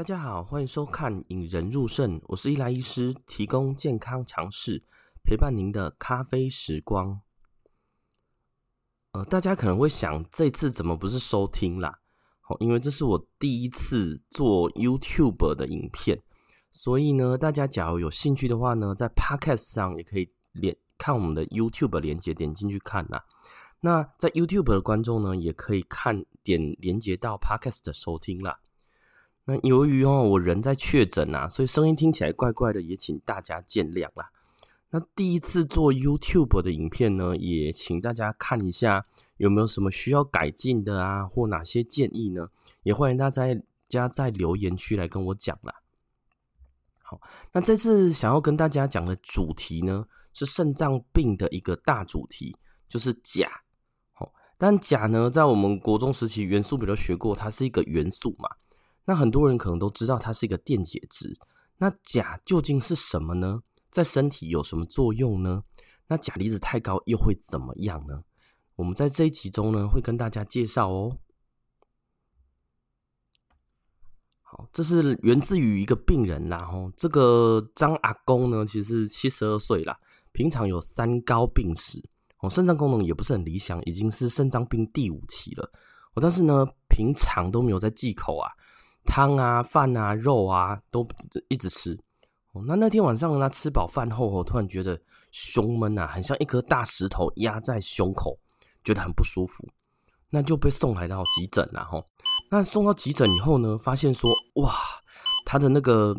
大家好，欢迎收看《引人入胜》，我是伊莱医师，提供健康常识，陪伴您的咖啡时光。呃，大家可能会想，这次怎么不是收听啦？哦，因为这是我第一次做 YouTube 的影片，所以呢，大家假如有兴趣的话呢，在 Podcast 上也可以连看我们的 YouTube 连接，点进去看呐。那在 YouTube 的观众呢，也可以看点连接到 Podcast 的收听啦。由于哦，我人在确诊啊，所以声音听起来怪怪的，也请大家见谅啦。那第一次做 YouTube 的影片呢，也请大家看一下有没有什么需要改进的啊，或哪些建议呢？也欢迎大家加在留言区来跟我讲啦。好，那这次想要跟大家讲的主题呢，是肾脏病的一个大主题，就是钾。好，但钾呢，在我们国中时期元素比都学过，它是一个元素嘛。那很多人可能都知道它是一个电解质。那钾究竟是什么呢？在身体有什么作用呢？那钾离子太高又会怎么样呢？我们在这一集中呢，会跟大家介绍哦。好，这是源自于一个病人啦，吼，这个张阿公呢，其实是七十二岁啦，平常有三高病史，哦，肾脏功能也不是很理想，已经是肾脏病第五期了，哦，但是呢，平常都没有在忌口啊。汤啊、饭啊、肉啊，都一直吃。哦，那那天晚上呢，吃饱饭后，我突然觉得胸闷啊，很像一颗大石头压在胸口，觉得很不舒服。那就被送来到急诊了哈。那送到急诊以后呢，发现说，哇，他的那个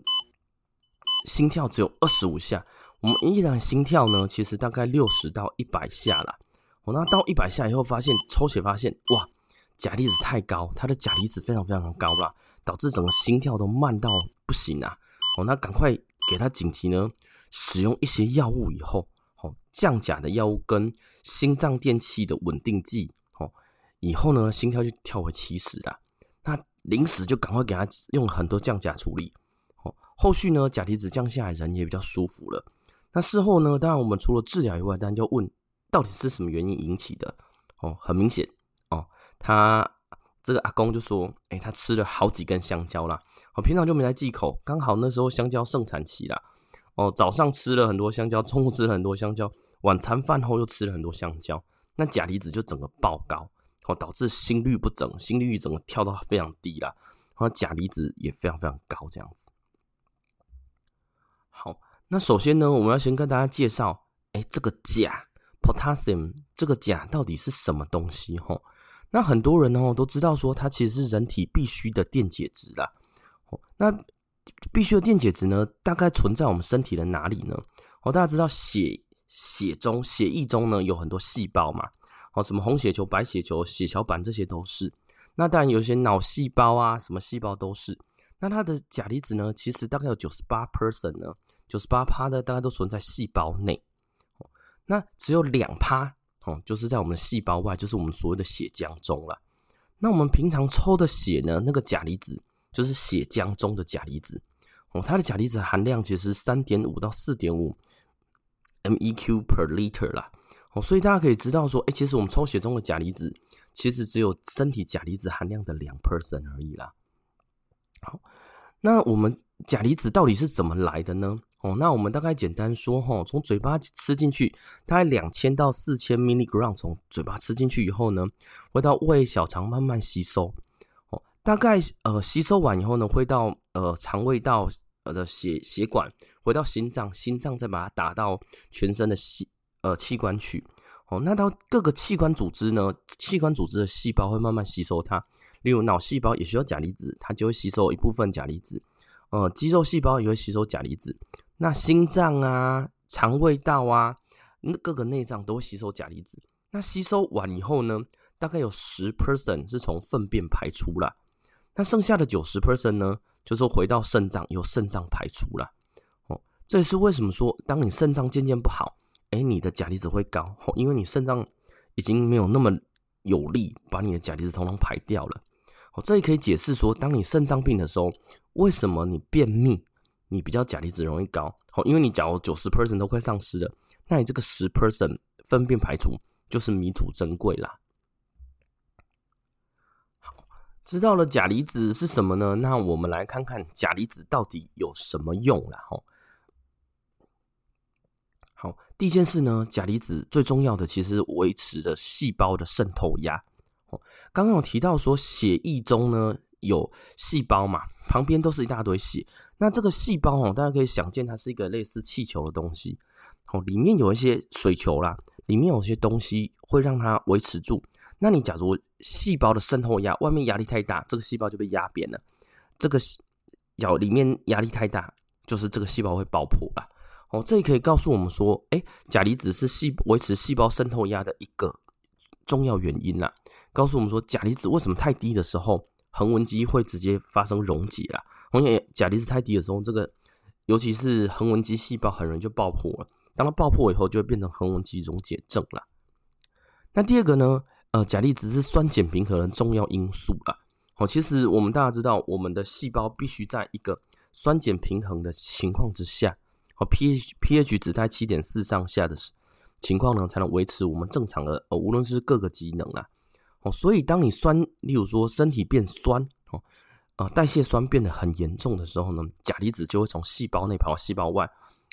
心跳只有二十五下。我们一般心跳呢，其实大概六十到一百下啦。哦，那到一百下以后，发现抽血发现，哇，钾离子太高，他的钾离子非常非常高啦。导致整个心跳都慢到不行啊！哦，那赶快给他紧急呢，使用一些药物以后，哦，降钾的药物跟心脏电器的稳定剂，哦，以后呢，心跳就跳回七十了。那临时就赶快给他用很多降钾处理，哦，后续呢，钾离子降下来，人也比较舒服了。那事后呢，当然我们除了治疗以外，当然就问到底是什么原因引起的？哦，很明显，他。这个阿公就说：“哎、他吃了好几根香蕉啦。我平常就没来忌口，刚好那时候香蕉盛产期啦。哦，早上吃了很多香蕉，中午吃了很多香蕉，晚餐饭后又吃了很多香蕉，那钾离子就整个爆高，哦，导致心率不整，心率整个跳到非常低啦，然后钾离子也非常非常高，这样子。好，那首先呢，我们要先跟大家介绍，哎、欸，这个钾 （potassium） 这个钾到底是什么东西？吼。那很多人呢都知道说它其实是人体必需的电解质啦。哦，那必须的电解质呢，大概存在我们身体的哪里呢？哦，大家知道血血中血液中呢有很多细胞嘛。哦，什么红血球、白血球、血小板这些都是。那当然有些脑细胞啊，什么细胞都是。那它的钾离子呢，其实大概有九十八 percent 呢，九十八趴的大概都存在细胞内。那只有两趴。哦，就是在我们的细胞外，就是我们所谓的血浆中了。那我们平常抽的血呢，那个钾离子就是血浆中的钾离子。哦，它的钾离子含量其实三点五到四点五 MEq per liter 啦。哦，所以大家可以知道说，哎，其实我们抽血中的钾离子其实只有身体钾离子含量的两 percent 而已啦。好，那我们钾离子到底是怎么来的呢？哦，那我们大概简单说哈，从嘴巴吃进去，大概两千到四千 milligram，从嘴巴吃进去以后呢，会到胃小肠慢慢吸收。哦，大概呃吸收完以后呢，会到呃肠胃道呃的血血管，回到心脏，心脏再把它打到全身的细呃器官去。哦，那到各个器官组织呢，器官组织的细胞会慢慢吸收它。例如脑细胞也需要钾离子，它就会吸收一部分钾离子。呃，肌肉细胞也会吸收钾离子。那心脏啊、肠胃道啊，那各个内脏都会吸收钾离子。那吸收完以后呢，大概有十 percent 是从粪便排出了。那剩下的九十 percent 呢，就是回到肾脏，由肾脏排出了。哦，这也是为什么说，当你肾脏渐渐不好，哎，你的钾离子会高，哦，因为你肾脏已经没有那么有力把你的钾离子统统排掉了。哦，这也可以解释说，当你肾脏病的时候，为什么你便秘？你比较钾离子容易高，好，因为你假如九十 percent 都快丧失了，那你这个十 percent 粪便排除就是弥足珍贵啦。好，知道了钾离子是什么呢？那我们来看看钾离子到底有什么用啦。吼，好，第一件事呢，钾离子最重要的其实维持的细胞的渗透压。哦，刚刚有提到说血液中呢有细胞嘛，旁边都是一大堆血。那这个细胞哦，大家可以想见它是一个类似气球的东西。哦，里面有一些水球啦，里面有些东西会让它维持住。那你假如细胞的渗透压，外面压力太大，这个细胞就被压扁了。这个咬里面压力太大，就是这个细胞会爆破了。哦，这也可以告诉我们说，哎，钾离子是细维持细胞渗透压的一个重要原因啦。告诉我们说，钾离子为什么太低的时候，横纹肌会直接发生溶解啦。因为钾离子太低的时候，这个尤其是横纹肌细胞很容易就爆破了。当它爆破以后，就会变成横纹肌溶解症了。那第二个呢？呃，钾离子是酸碱平衡的重要因素啊。好，其实我们大家知道，我们的细胞必须在一个酸碱平衡的情况之下，好，pH pH 值在七点四上下的情况呢，才能维持我们正常的呃，无论是各个机能啊。哦，所以当你酸，例如说身体变酸，哦，啊，代谢酸变得很严重的时候呢，钾离子就会从细胞内跑到细胞外。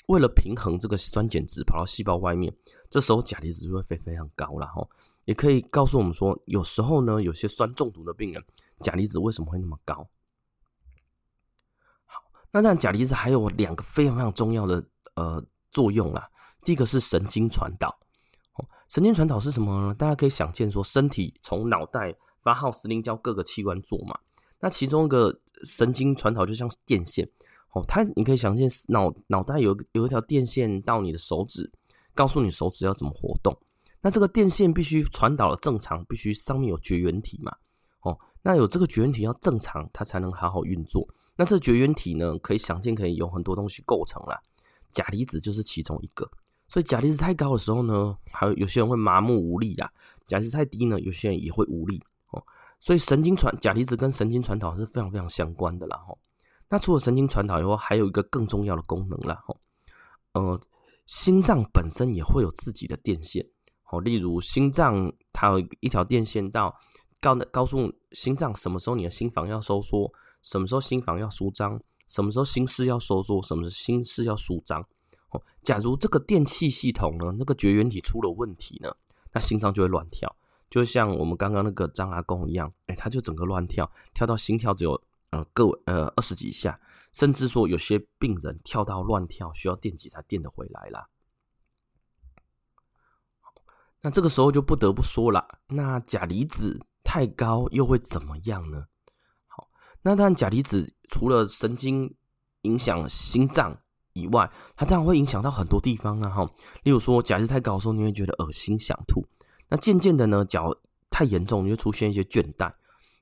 为了平衡这个酸碱值，跑到细胞外面，这时候钾离子就会非非常高了哈。也可以告诉我们说，有时候呢，有些酸中毒的病人，钾离子为什么会那么高？好，那但钾离子还有两个非常非常重要的呃作用啦。第一个是神经传导，神经传导是什么呢？大家可以想见说，身体从脑袋发号施令，叫各个器官做嘛。那其中一个神经传导就像电线。哦，它你可以想见脑脑袋有有一条电线到你的手指，告诉你手指要怎么活动。那这个电线必须传导的正常，必须上面有绝缘体嘛。哦，那有这个绝缘体要正常，它才能好好运作。那这绝缘体呢，可以想见可以有很多东西构成啦，钾离子就是其中一个。所以钾离子太高的时候呢，还有有些人会麻木无力啊；钾离子太低呢，有些人也会无力。哦，所以神经传钾离子跟神经传导是非常非常相关的啦。吼。那除了神经传导以后，还有一个更重要的功能啦，吼，呃，心脏本身也会有自己的电线，哦，例如心脏它有一条电线到告告诉心脏什么时候你的心房要收缩，什么时候心房要舒张，什么时候心室要收缩，什么时候心室要舒张。假如这个电气系统呢，那个绝缘体出了问题呢，那心脏就会乱跳，就像我们刚刚那个张阿公一样，哎，他就整个乱跳，跳到心跳只有。呃，各，呃，二十几下，甚至说有些病人跳到乱跳，需要电击才电得回来啦。那这个时候就不得不说了，那钾离子太高又会怎么样呢？好，那但钾离子除了神经影响心脏以外，它当然会影响到很多地方啊。哈，例如说钾离子太高的时候，你会觉得恶心想吐。那渐渐的呢，钾太严重，你会出现一些倦怠。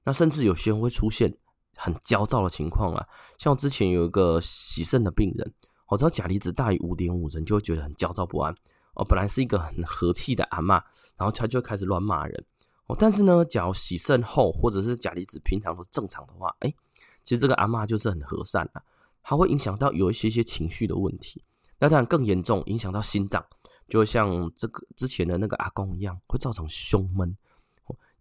那甚至有些人会出现。很焦躁的情况啊，像我之前有一个洗肾的病人，我知道钾离子大于五点五，人就会觉得很焦躁不安。哦，本来是一个很和气的阿妈，然后他就开始乱骂人。哦，但是呢，假如洗肾后或者是钾离子平常都正常的话，哎，其实这个阿妈就是很和善啊。它会影响到有一些些情绪的问题，那当然更严重，影响到心脏，就会像这个之前的那个阿公一样，会造成胸闷。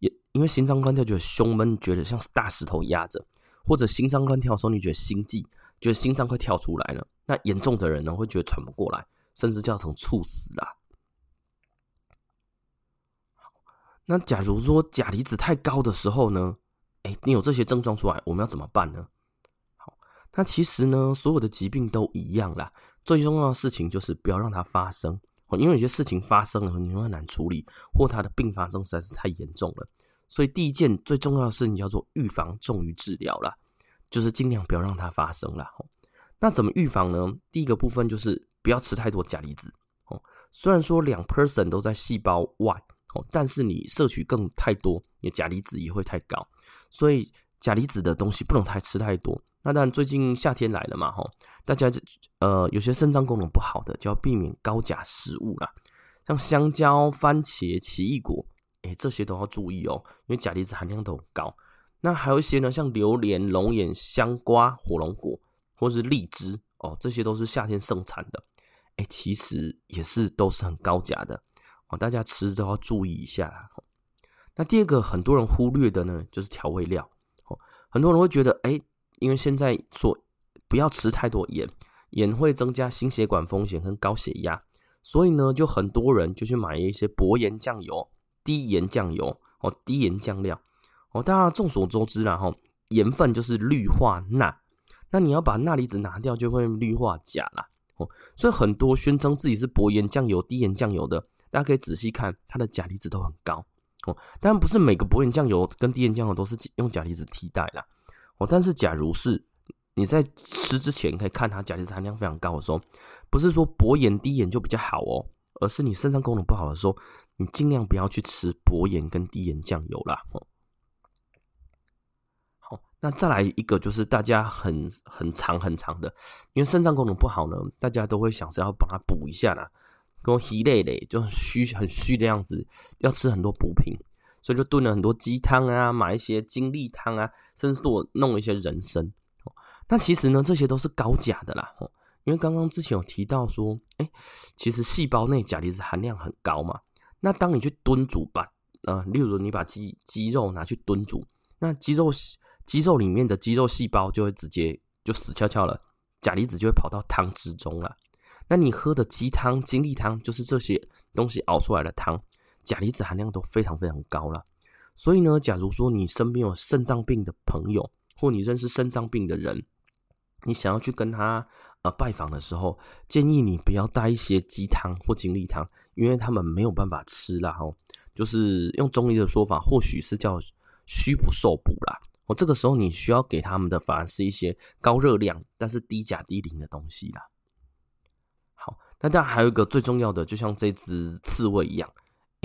也因为心脏乱跳，觉得胸闷，觉得像是大石头压着。或者心脏乱跳的时候，你觉得心悸，觉得心脏快跳出来了。那严重的人呢，会觉得喘不过来，甚至叫成猝死啦。那假如说钾离子太高的时候呢，哎，你有这些症状出来，我们要怎么办呢？那其实呢，所有的疾病都一样啦。最重要的事情就是不要让它发生，因为有些事情发生了，你会很难处理，或它的并发症实在是太严重了。所以第一件最重要的事情叫做预防重于治疗啦，就是尽量不要让它发生啦。那怎么预防呢？第一个部分就是不要吃太多钾离子哦。虽然说两 person 都在细胞外哦，但是你摄取更太多，你钾离子也会太高。所以钾离子的东西不能太吃太多。那当然最近夏天来了嘛，吼，大家呃有些肾脏功能不好的就要避免高钾食物啦，像香蕉、番茄、奇异果。哎，这些都要注意哦，因为钾离子含量都很高。那还有一些呢，像榴莲、龙眼、香瓜、火龙果，或是荔枝哦，这些都是夏天盛产的。哎，其实也是都是很高钾的哦，大家吃都要注意一下。那第二个很多人忽略的呢，就是调味料很多人会觉得，哎，因为现在说不要吃太多盐，盐会增加心血管风险跟高血压，所以呢，就很多人就去买一些薄盐酱油、低盐酱油哦、低盐酱料哦。大家众所周知啦，哈，盐分就是氯化钠，那你要把钠离子拿掉，就会氯化钾啦。哦，所以很多宣称自己是薄盐酱油、低盐酱油的，大家可以仔细看，它的钾离子都很高。哦，当然不是每个薄盐酱油跟低盐酱油都是用钾离子替代啦。哦，但是假如是你在吃之前可以看它钾离子含量非常高的时候，不是说薄盐低盐就比较好哦，而是你肾脏功能不好的时候，你尽量不要去吃薄盐跟低盐酱油啦。哦，好，那再来一个就是大家很很长很长的，因为肾脏功能不好呢，大家都会想是要把它补一下啦。跟我稀累累，就很虚很虚的样子，要吃很多补品，所以就炖了很多鸡汤啊，买一些精力汤啊，甚至我弄一些人参。那其实呢，这些都是高钾的啦。因为刚刚之前有提到说，哎，其实细胞内钾离子含量很高嘛。那当你去炖煮把，呃，例如你把鸡鸡肉拿去炖煮，那鸡肉鸡肉里面的肌肉细胞就会直接就死翘翘了，钾离子就会跑到汤汁中了。那你喝的鸡汤、精力汤，就是这些东西熬出来的汤，钾离子含量都非常非常高了。所以呢，假如说你身边有肾脏病的朋友，或你认识肾脏病的人，你想要去跟他呃拜访的时候，建议你不要带一些鸡汤或精力汤，因为他们没有办法吃啦。吼，就是用中医的说法，或许是叫虚不受补啦。哦，这个时候你需要给他们的反而是一些高热量但是低钾低磷的东西啦。好那当然还有一个最重要的，就像这只刺猬一样，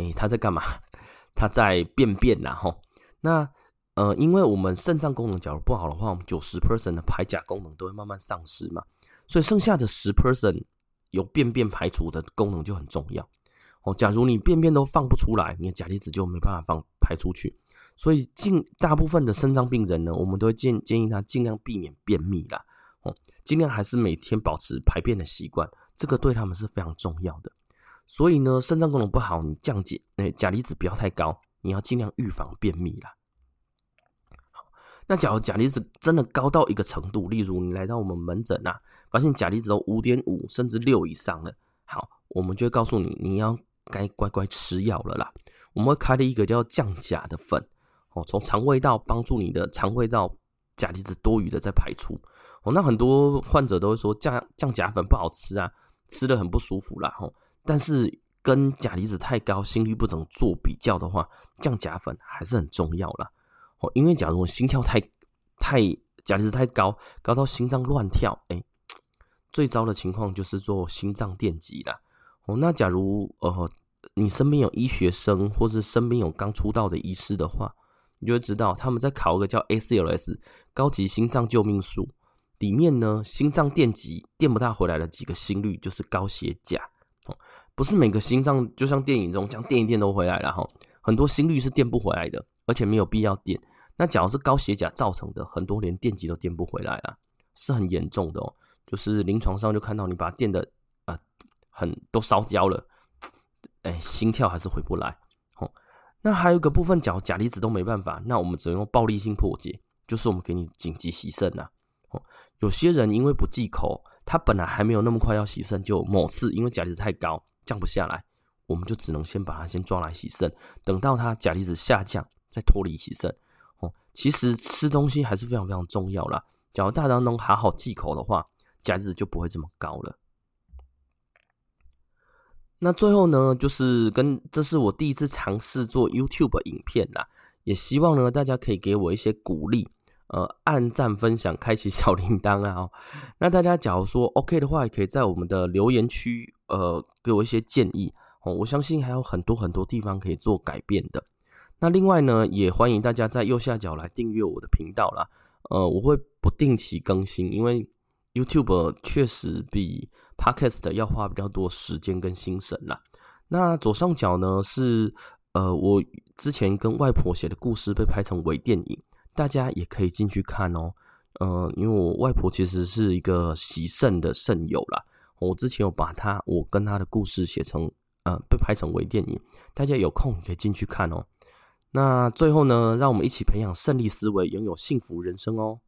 诶，他在干嘛？他在便便呐，吼。那呃，因为我们肾脏功能假如不好的话，我们九十 percent 的排钾功能都会慢慢丧失嘛，所以剩下的十 percent 有便便排除的功能就很重要。哦，假如你便便都放不出来，你的钾离子就没办法放排出去，所以尽大部分的肾脏病人呢，我们都会建建议他尽量避免便秘啦，哦，尽量还是每天保持排便的习惯。这个对他们是非常重要的，所以呢，肾脏功能不好，你降解，哎，钾离子不要太高，你要尽量预防便秘啦。好，那假如钾离子真的高到一个程度，例如你来到我们门诊啊，发现钾离子都五点五甚至六以上了，好，我们就会告诉你，你要该乖乖吃药了啦。我们会开了一个叫降钾的粉，哦，从肠胃道帮助你的肠胃道钾离子多余的再排出。哦，那很多患者都会说降降钾粉不好吃啊。吃的很不舒服啦，吼！但是跟钾离子太高、心律不整做比较的话，降钾粉还是很重要啦。哦，因为假如我心跳太太钾离子太高，高到心脏乱跳，哎、最糟的情况就是做心脏电极啦。哦，那假如呃你身边有医学生，或是身边有刚出道的医师的话，你就会知道他们在考一个叫 ACLS 高级心脏救命术。里面呢，心脏电极电不大回来的几个心率就是高血钾不是每个心脏就像电影中这样电一电都回来了哈，很多心率是电不回来的，而且没有必要电。那假如是高血钾造成的，很多连电极都电不回来了，是很严重的哦。就是临床上就看到你把电的啊、很都烧焦了，哎，心跳还是回不来。哦，那还有个部分，假如钾离子都没办法，那我们只能用暴力性破解，就是我们给你紧急洗肾呐。有些人因为不忌口，他本来还没有那么快要洗肾，就某次因为钾离子太高降不下来，我们就只能先把他先抓来洗肾，等到他钾离子下降再脱离洗肾。哦，其实吃东西还是非常非常重要啦。假如大家能好好忌口的话，钾离子就不会这么高了。那最后呢，就是跟这是我第一次尝试做 YouTube 影片啦，也希望呢大家可以给我一些鼓励。呃，按赞、分享、开启小铃铛啊！那大家假如说 OK 的话，也可以在我们的留言区呃给我一些建议哦。我相信还有很多很多地方可以做改变的。那另外呢，也欢迎大家在右下角来订阅我的频道啦。呃，我会不定期更新，因为 YouTube 确实比 Podcast 要花比较多时间跟心神啦。那左上角呢是呃我之前跟外婆写的故事被拍成微电影。大家也可以进去看哦，嗯，因为我外婆其实是一个喜肾的肾友啦，我之前有把她我跟她的故事写成，呃，被拍成微电影，大家有空可以进去看哦。那最后呢，让我们一起培养胜利思维，拥有幸福人生哦。